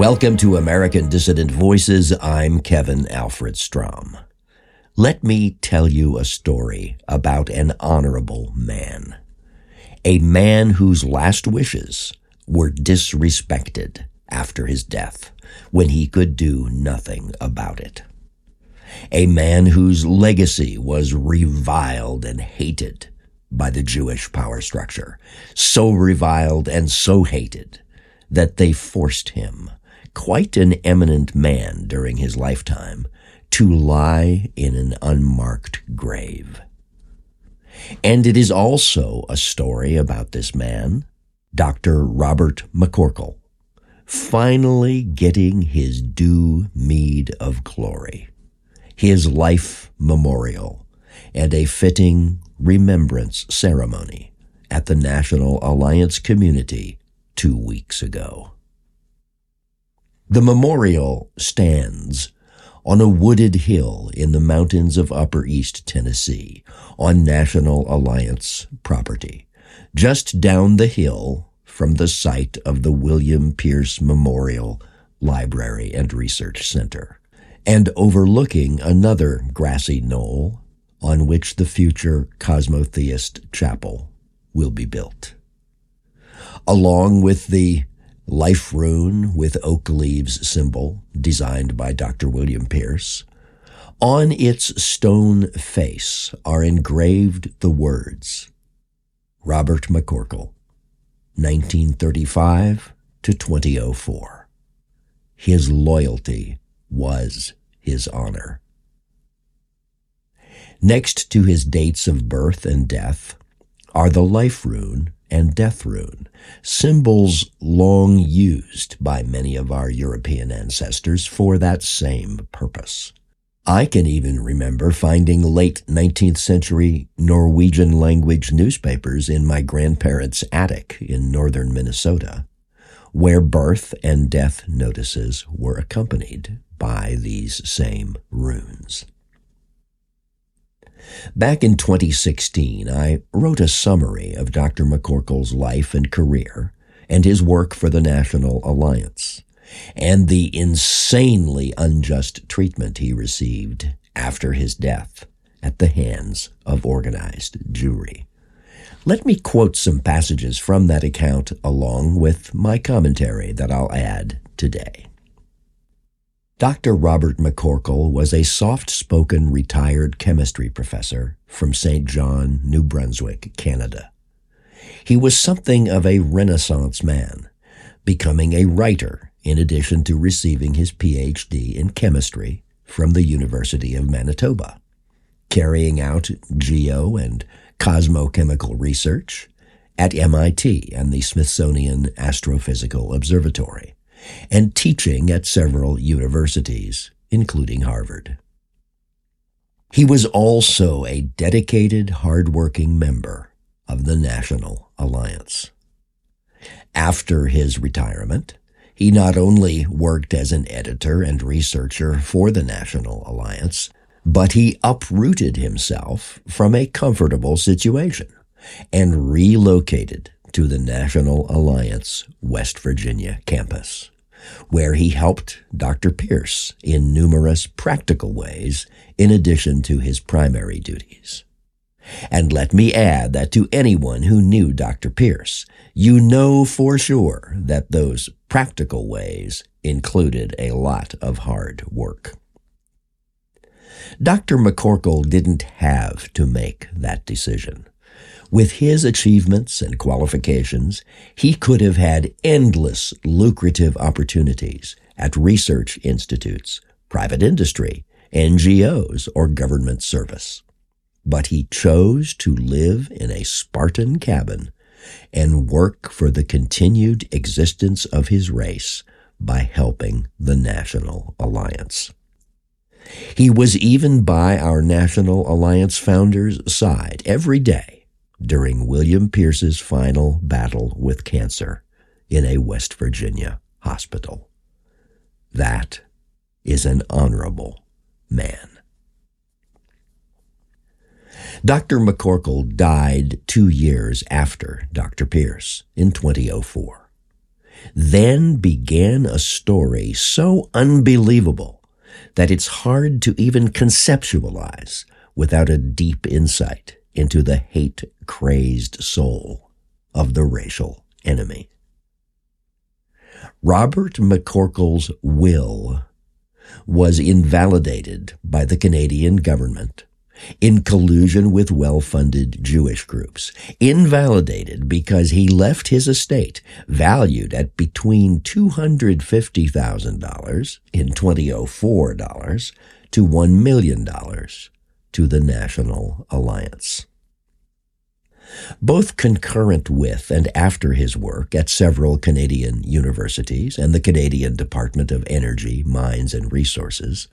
Welcome to American Dissident Voices. I'm Kevin Alfred Strom. Let me tell you a story about an honorable man. A man whose last wishes were disrespected after his death when he could do nothing about it. A man whose legacy was reviled and hated by the Jewish power structure, so reviled and so hated that they forced him, quite an eminent man during his lifetime, to lie in an unmarked grave. And it is also a story about this man, Dr. Robert McCorkill, finally getting his due meed of glory, his life memorial, and a fitting remembrance ceremony at the National Alliance community two weeks ago. The memorial stands on a wooded hill in the mountains of Upper East Tennessee on National Alliance property, just down the hill from the site of the William Pierce Memorial Library and Research Center, and overlooking another grassy knoll on which the future Cosmotheist Chapel will be built. Along with the life rune with oak leaves symbol designed by Dr. William Pierce, on its stone face are engraved the words Robert McCorkill, 1935 to 2004. His loyalty was his honor. Next to his dates of birth and death are the life rune and death rune, symbols long used by many of our European ancestors for that same purpose. I can even remember finding late 19th century Norwegian language newspapers in my grandparents' attic in northern Minnesota, where birth and death notices were accompanied by these same runes. Back in 2016, I wrote a summary of Dr. McCorkill's life and career and his work for the National Alliance, and the insanely unjust treatment he received after his death at the hands of organized Jewry. Let me quote some passages from that account along with my commentary that I'll add today. Dr. Robert McCorkill was a soft-spoken retired chemistry professor from St. John, New Brunswick, Canada. He was something of a Renaissance man, becoming a writer in addition to receiving his PhD in chemistry from the University of Manitoba, carrying out geo and cosmochemical research at MIT and the Smithsonian Astrophysical Observatory and teaching at several universities, including Harvard. He was also a dedicated, hardworking member of the National Alliance. After his retirement, he not only worked as an editor and researcher for the National Alliance, but he uprooted himself from a comfortable situation and relocated to the National Alliance West Virginia campus, where he helped Dr. Pierce in numerous practical ways in addition to his primary duties. And let me add that to anyone who knew Dr. Pierce, you know for sure that those practical ways included a lot of hard work. Dr. McCorkill didn't have to make that decision. With his achievements and qualifications, he could have had endless lucrative opportunities at research institutes, private industry, NGOs, or government service. But he chose to live in a Spartan cabin and work for the continued existence of his race by helping the National Alliance. He was even by our National Alliance founders' side every day during William Pierce's final battle with cancer in a West Virginia hospital. That is an honorable man. Dr. McCorkill died two years after Dr. Pierce in 2004. Then began a story so unbelievable that it's hard to even conceptualize without a deep insight into the hate crazed soul of the racial enemy. Robert McCorkill's will was invalidated by the Canadian government in collusion with well-funded Jewish groups, invalidated because he left his estate valued at between $250,000 in 2004 dollars to $1 million to the National Alliance. Both concurrent with and after his work at several Canadian universities and the Canadian Department of Energy, Mines and Resources,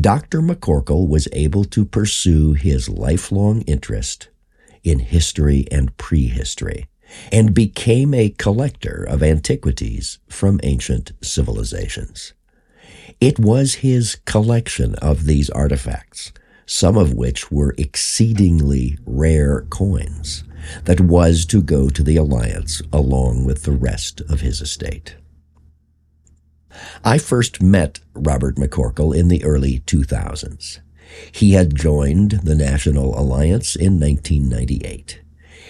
Dr. McCorkill was able to pursue his lifelong interest in history and prehistory and became a collector of antiquities from ancient civilizations. It was his collection of these artifacts, some of which were exceedingly rare coins, that was to go to the alliance along with the rest of his estate. I first met Robert McCorkill in the early 2000s. He had joined the National Alliance in 1998.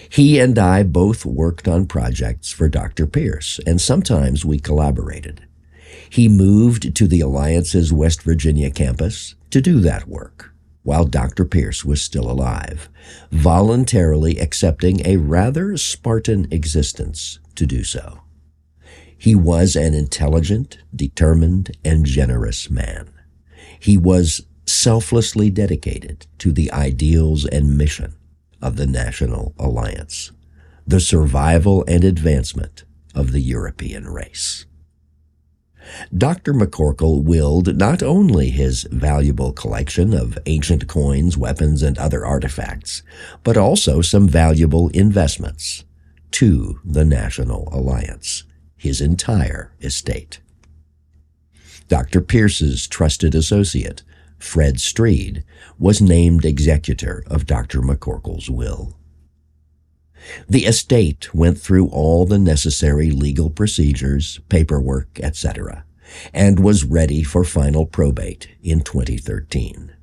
He and I both worked on projects for Dr. Pierce, and sometimes we collaborated. He moved to the Alliance's West Virginia campus to do that work while Dr. Pierce was still alive, voluntarily accepting a rather Spartan existence to do so. He was an intelligent, determined, and generous man. He was selflessly dedicated to the ideals and mission of the National Alliance, the survival and advancement of the European race. Dr. McCorkill willed not only his valuable collection of ancient coins, weapons, and other artifacts, but also some valuable investments to the National Alliance, his entire estate. Dr. Pierce's trusted associate, Fred Streed, was named executor of Dr. McCorkill's will. The estate went through all the necessary legal procedures, paperwork, etc., and was ready for final probate in 2013.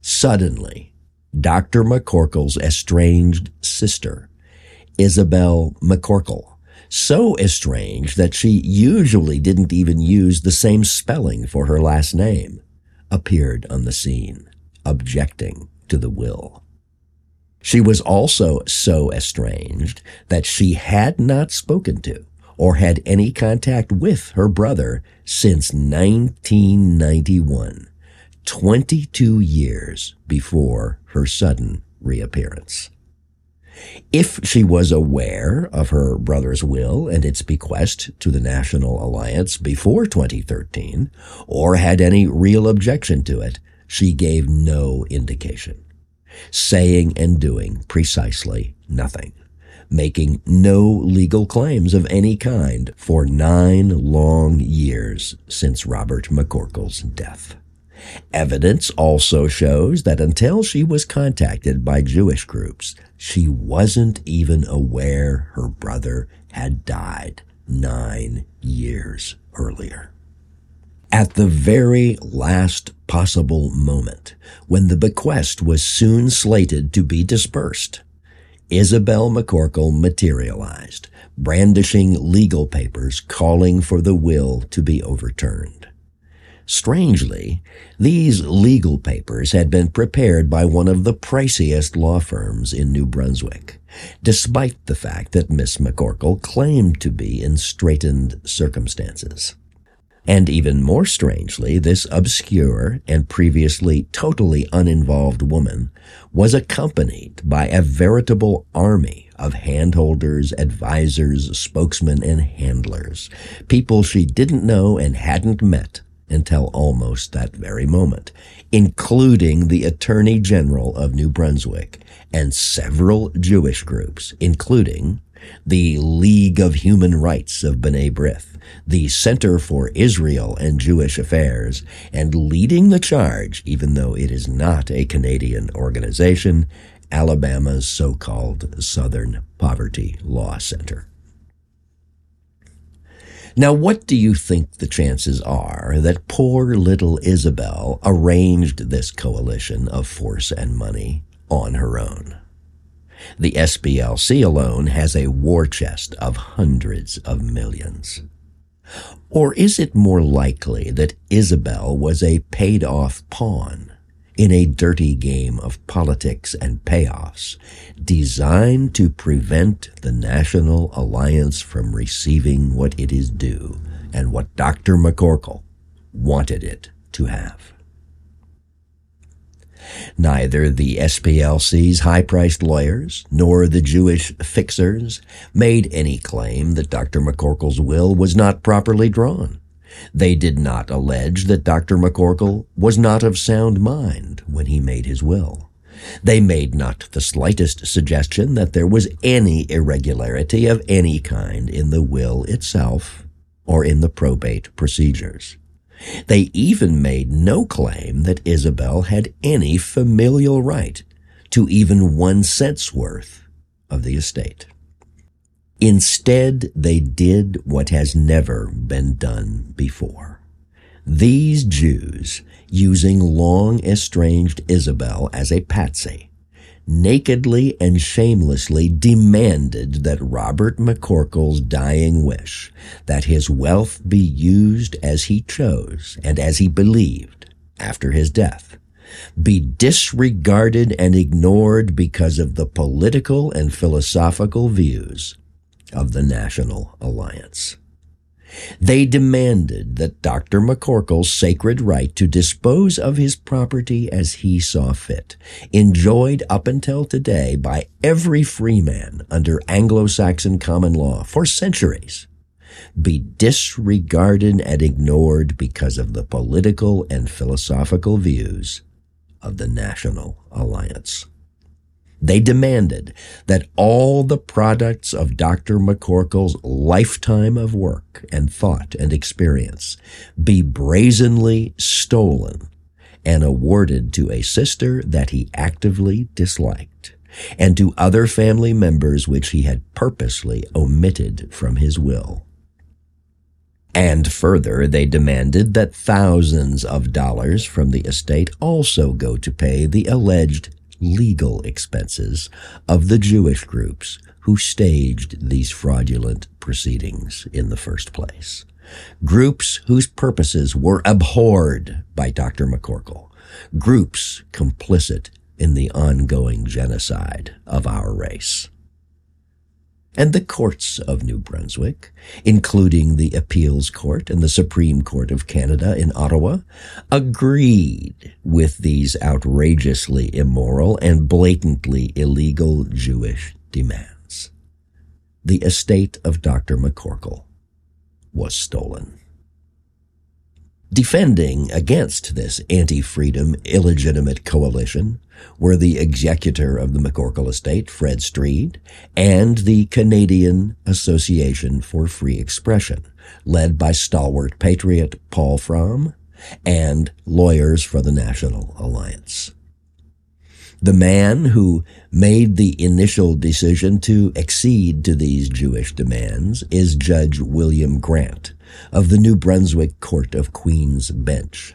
Suddenly, Dr. McCorkill's estranged sister, Isabel McCorkle, so estranged that she usually didn't even use the same spelling for her last name, appeared on the scene, objecting to the will. She was also so estranged that she had not spoken to or had any contact with her brother since 1991, 22 years before her sudden reappearance. If she was aware of her brother's will and its bequest to the National Alliance before 2013, or had any real objection to it, she gave no indication saying and doing precisely nothing, making no legal claims of any kind for nine long years since Robert McCorkill's death. Evidence also shows that until she was contacted by Jewish groups, she wasn't even aware her brother had died nine years earlier. At the very last possible moment, when the bequest was soon slated to be dispersed, Isabel McCorkle materialized, brandishing legal papers calling for the will to be overturned. Strangely, these legal papers had been prepared by one of the priciest law firms in New Brunswick, despite the fact that Miss McCorkle claimed to be in straitened circumstances. And even more strangely, this obscure and previously totally uninvolved woman was accompanied by a veritable army of handholders, advisors, spokesmen, and handlers, people she didn't know and hadn't met until almost that very moment, including the Attorney General of New Brunswick and several Jewish groups, including the League of Human Rights of B'nai B'rith, the Center for Israel and Jewish Affairs, and leading the charge, even though it is not a Canadian organization, Alabama's so-called Southern Poverty Law Center. Now, what do you think the chances are that poor little Isabel arranged this coalition of force and money on her own? The SPLC alone has a war chest of hundreds of millions. Or is it more likely that Isabel was a paid off pawn in a dirty game of politics and payoffs designed to prevent the National Alliance from receiving what it is due and what Dr. McCorkill wanted it to have? Neither the SPLC's high-priced lawyers nor the Jewish fixers made any claim that Dr. McCorkill's will was not properly drawn. They did not allege that Dr. McCorkill was not of sound mind when he made his will. They made not the slightest suggestion that there was any irregularity of any kind in the will itself or in the probate procedures. They even made no claim that Isabel had any familial right to even one cent's worth of the estate. Instead, they did what has never been done before. These Jews, using long estranged Isabel as a patsy, nakedly and shamelessly demanded that Robert McCorkill's dying wish that his wealth be used as he chose and as he believed after his death be disregarded and ignored because of the political and philosophical views of the National Alliance. They demanded that Dr. McCorkill's sacred right to dispose of his property as he saw fit, enjoyed up until today by every freeman under Anglo-Saxon common law for centuries, be disregarded and ignored because of the political and philosophical views of the National Alliance. They demanded that all the products of Dr. McCorkill's lifetime of work and thought and experience be brazenly stolen and awarded to a sister that he actively disliked and to other family members which he had purposely omitted from his will. And further, they demanded that thousands of dollars from the estate also go to pay the alleged legal expenses of the Jewish groups who staged these fraudulent proceedings in the first place. Groups whose purposes were abhorred by Dr. McCorkill. Groups complicit in the ongoing genocide of our race and the courts of New Brunswick, including the Appeals Court and the Supreme Court of Canada in Ottawa, agreed with these outrageously immoral and blatantly illegal Jewish demands. The estate of Dr. McCorkill was stolen. Defending against this anti-freedom illegitimate coalition were the executor of the McCorkill estate, Fred Streed, and the Canadian Association for Free Expression, led by stalwart patriot Paul Fromm and lawyers for the National Alliance. The man who made the initial decision to accede to these Jewish demands is Judge William Grant, of the New Brunswick Court of Queen's Bench.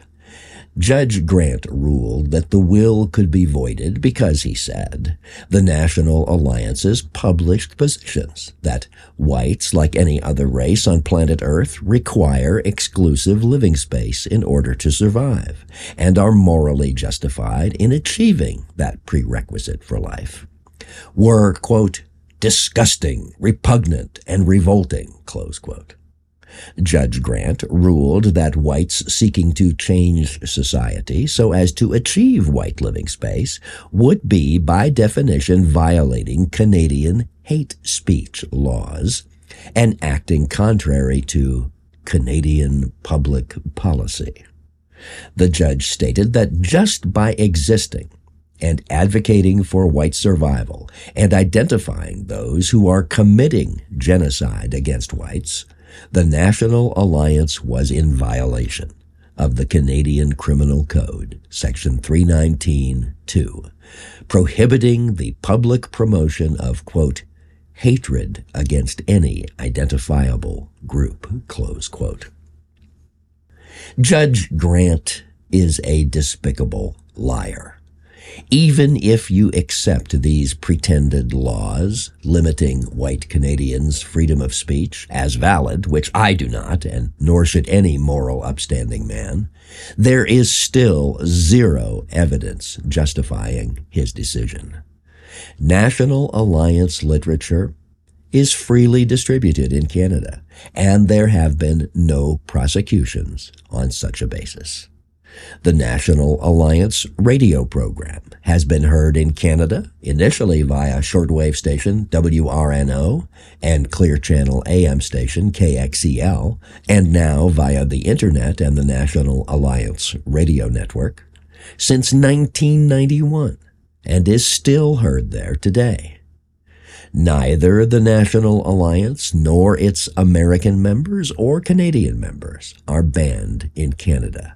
Judge Grant ruled that the will could be voided because, he said, the National Alliance's published positions that whites, like any other race on planet Earth, require exclusive living space in order to survive, and are morally justified in achieving that prerequisite for life, were, quote, disgusting, repugnant, and revolting, close quote. Judge Grant ruled that whites seeking to change society so as to achieve white living space would be, by definition, violating Canadian hate speech laws and acting contrary to Canadian public policy. The judge stated that just by existing and advocating for white survival and identifying those who are committing genocide against whites, the National Alliance was in violation of the Canadian Criminal Code, Section 319.2, prohibiting the public promotion of, quote, hatred against any identifiable group. Close quote. Judge Grant is a despicable liar. Even if you accept these pretended laws limiting white Canadians' freedom of speech as valid, which I do not, and nor should any moral upstanding man, there is still zero evidence justifying his decision. National Alliance literature is freely distributed in Canada, and there have been no prosecutions on such a basis. The National Alliance radio program has been heard in Canada, initially via shortwave station WRNO and Clear Channel AM station KXEL, and now via the Internet and the National Alliance radio network, since 1991 and is still heard there today. Neither the National Alliance nor its American members or Canadian members are banned in Canada.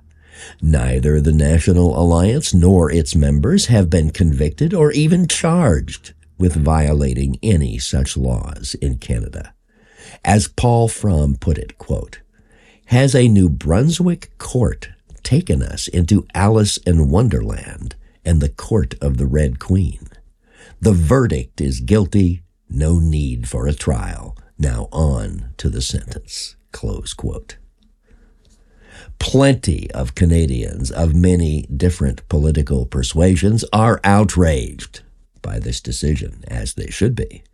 Neither the National Alliance nor its members have been convicted or even charged with violating any such laws in Canada. As Paul Fromm put it, quote, has a New Brunswick court taken us into Alice in Wonderland and the court of the Red Queen? The verdict is guilty, no need for a trial. Now on to the sentence. Close quote plenty of Canadians of many different political persuasions are outraged by this decision, as they should be.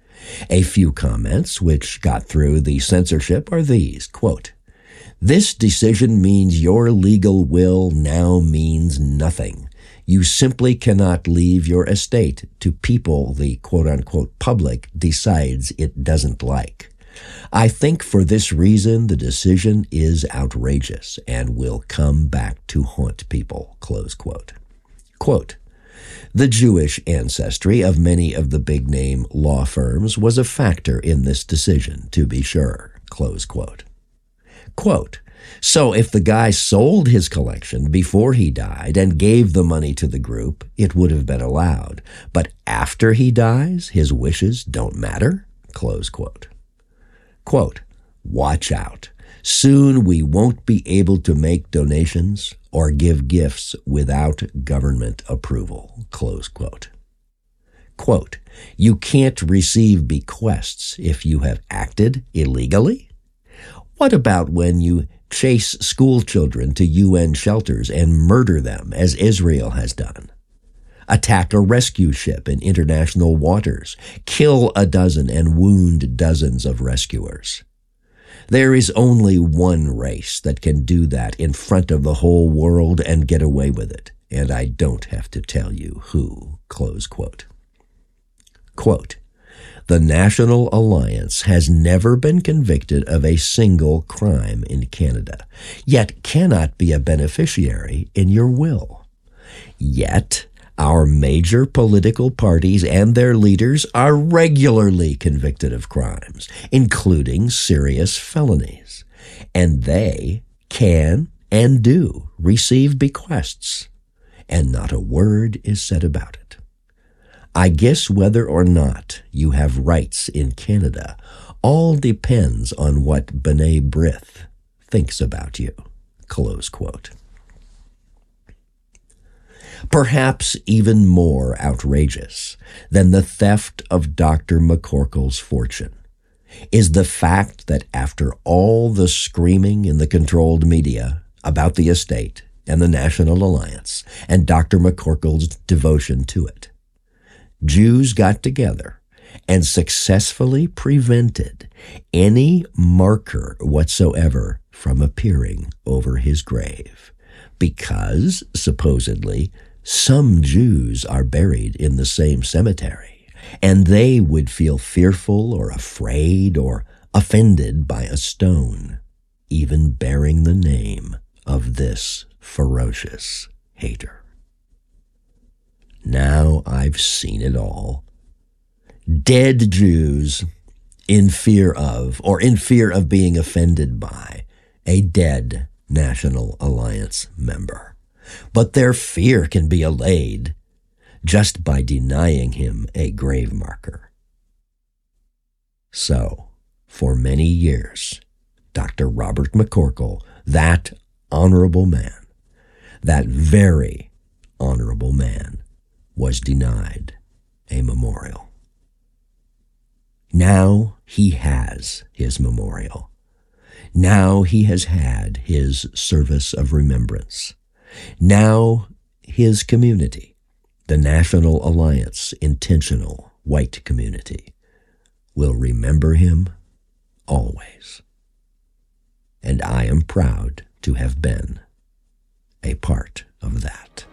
A few comments which got through the censorship are these, quote, this decision means your legal will now means nothing. You simply cannot leave your estate to people the quote unquote public decides it doesn't like. I think for this reason the decision is outrageous and will come back to haunt people. Close quote. Quote, the Jewish ancestry of many of the big name law firms was a factor in this decision, to be sure. Close quote. Quote, so if the guy sold his collection before he died and gave the money to the group, it would have been allowed. But after he dies, his wishes don't matter? Close quote. Quote, watch out. Soon we won't be able to make donations or give gifts without government approval. Close quote. Quote, you can't receive bequests if you have acted illegally? What about when you chase school children to UN shelters and murder them as Israel has done? Attack a rescue ship in international waters, kill a dozen and wound dozens of rescuers. There is only one race that can do that in front of the whole world and get away with it, and I don't have to tell you who. Quote. Quote, the National Alliance has never been convicted of a single crime in Canada, yet cannot be a beneficiary in your will. Yet, our major political parties and their leaders are regularly convicted of crimes, including serious felonies, and they can and do receive bequests, and not a word is said about it. I guess whether or not you have rights in Canada all depends on what B'nai B'rith thinks about you. Close quote. Perhaps even more outrageous than the theft of Dr. McCorkill's fortune is the fact that after all the screaming in the controlled media about the estate and the National Alliance and Dr. McCorkill's devotion to it, Jews got together and successfully prevented any marker whatsoever from appearing over his grave because, supposedly, some Jews are buried in the same cemetery, and they would feel fearful or afraid or offended by a stone, even bearing the name of this ferocious hater. Now I've seen it all. Dead Jews in fear of, or in fear of being offended by, a dead National Alliance member but their fear can be allayed just by denying him a grave marker. so, for many years, Dr. Robert McCorkill, that honorable man, that very honorable man, was denied a memorial. Now he has his memorial. Now he has had his service of remembrance. Now his community, the National Alliance Intentional White Community, will remember him always. And I am proud to have been a part of that.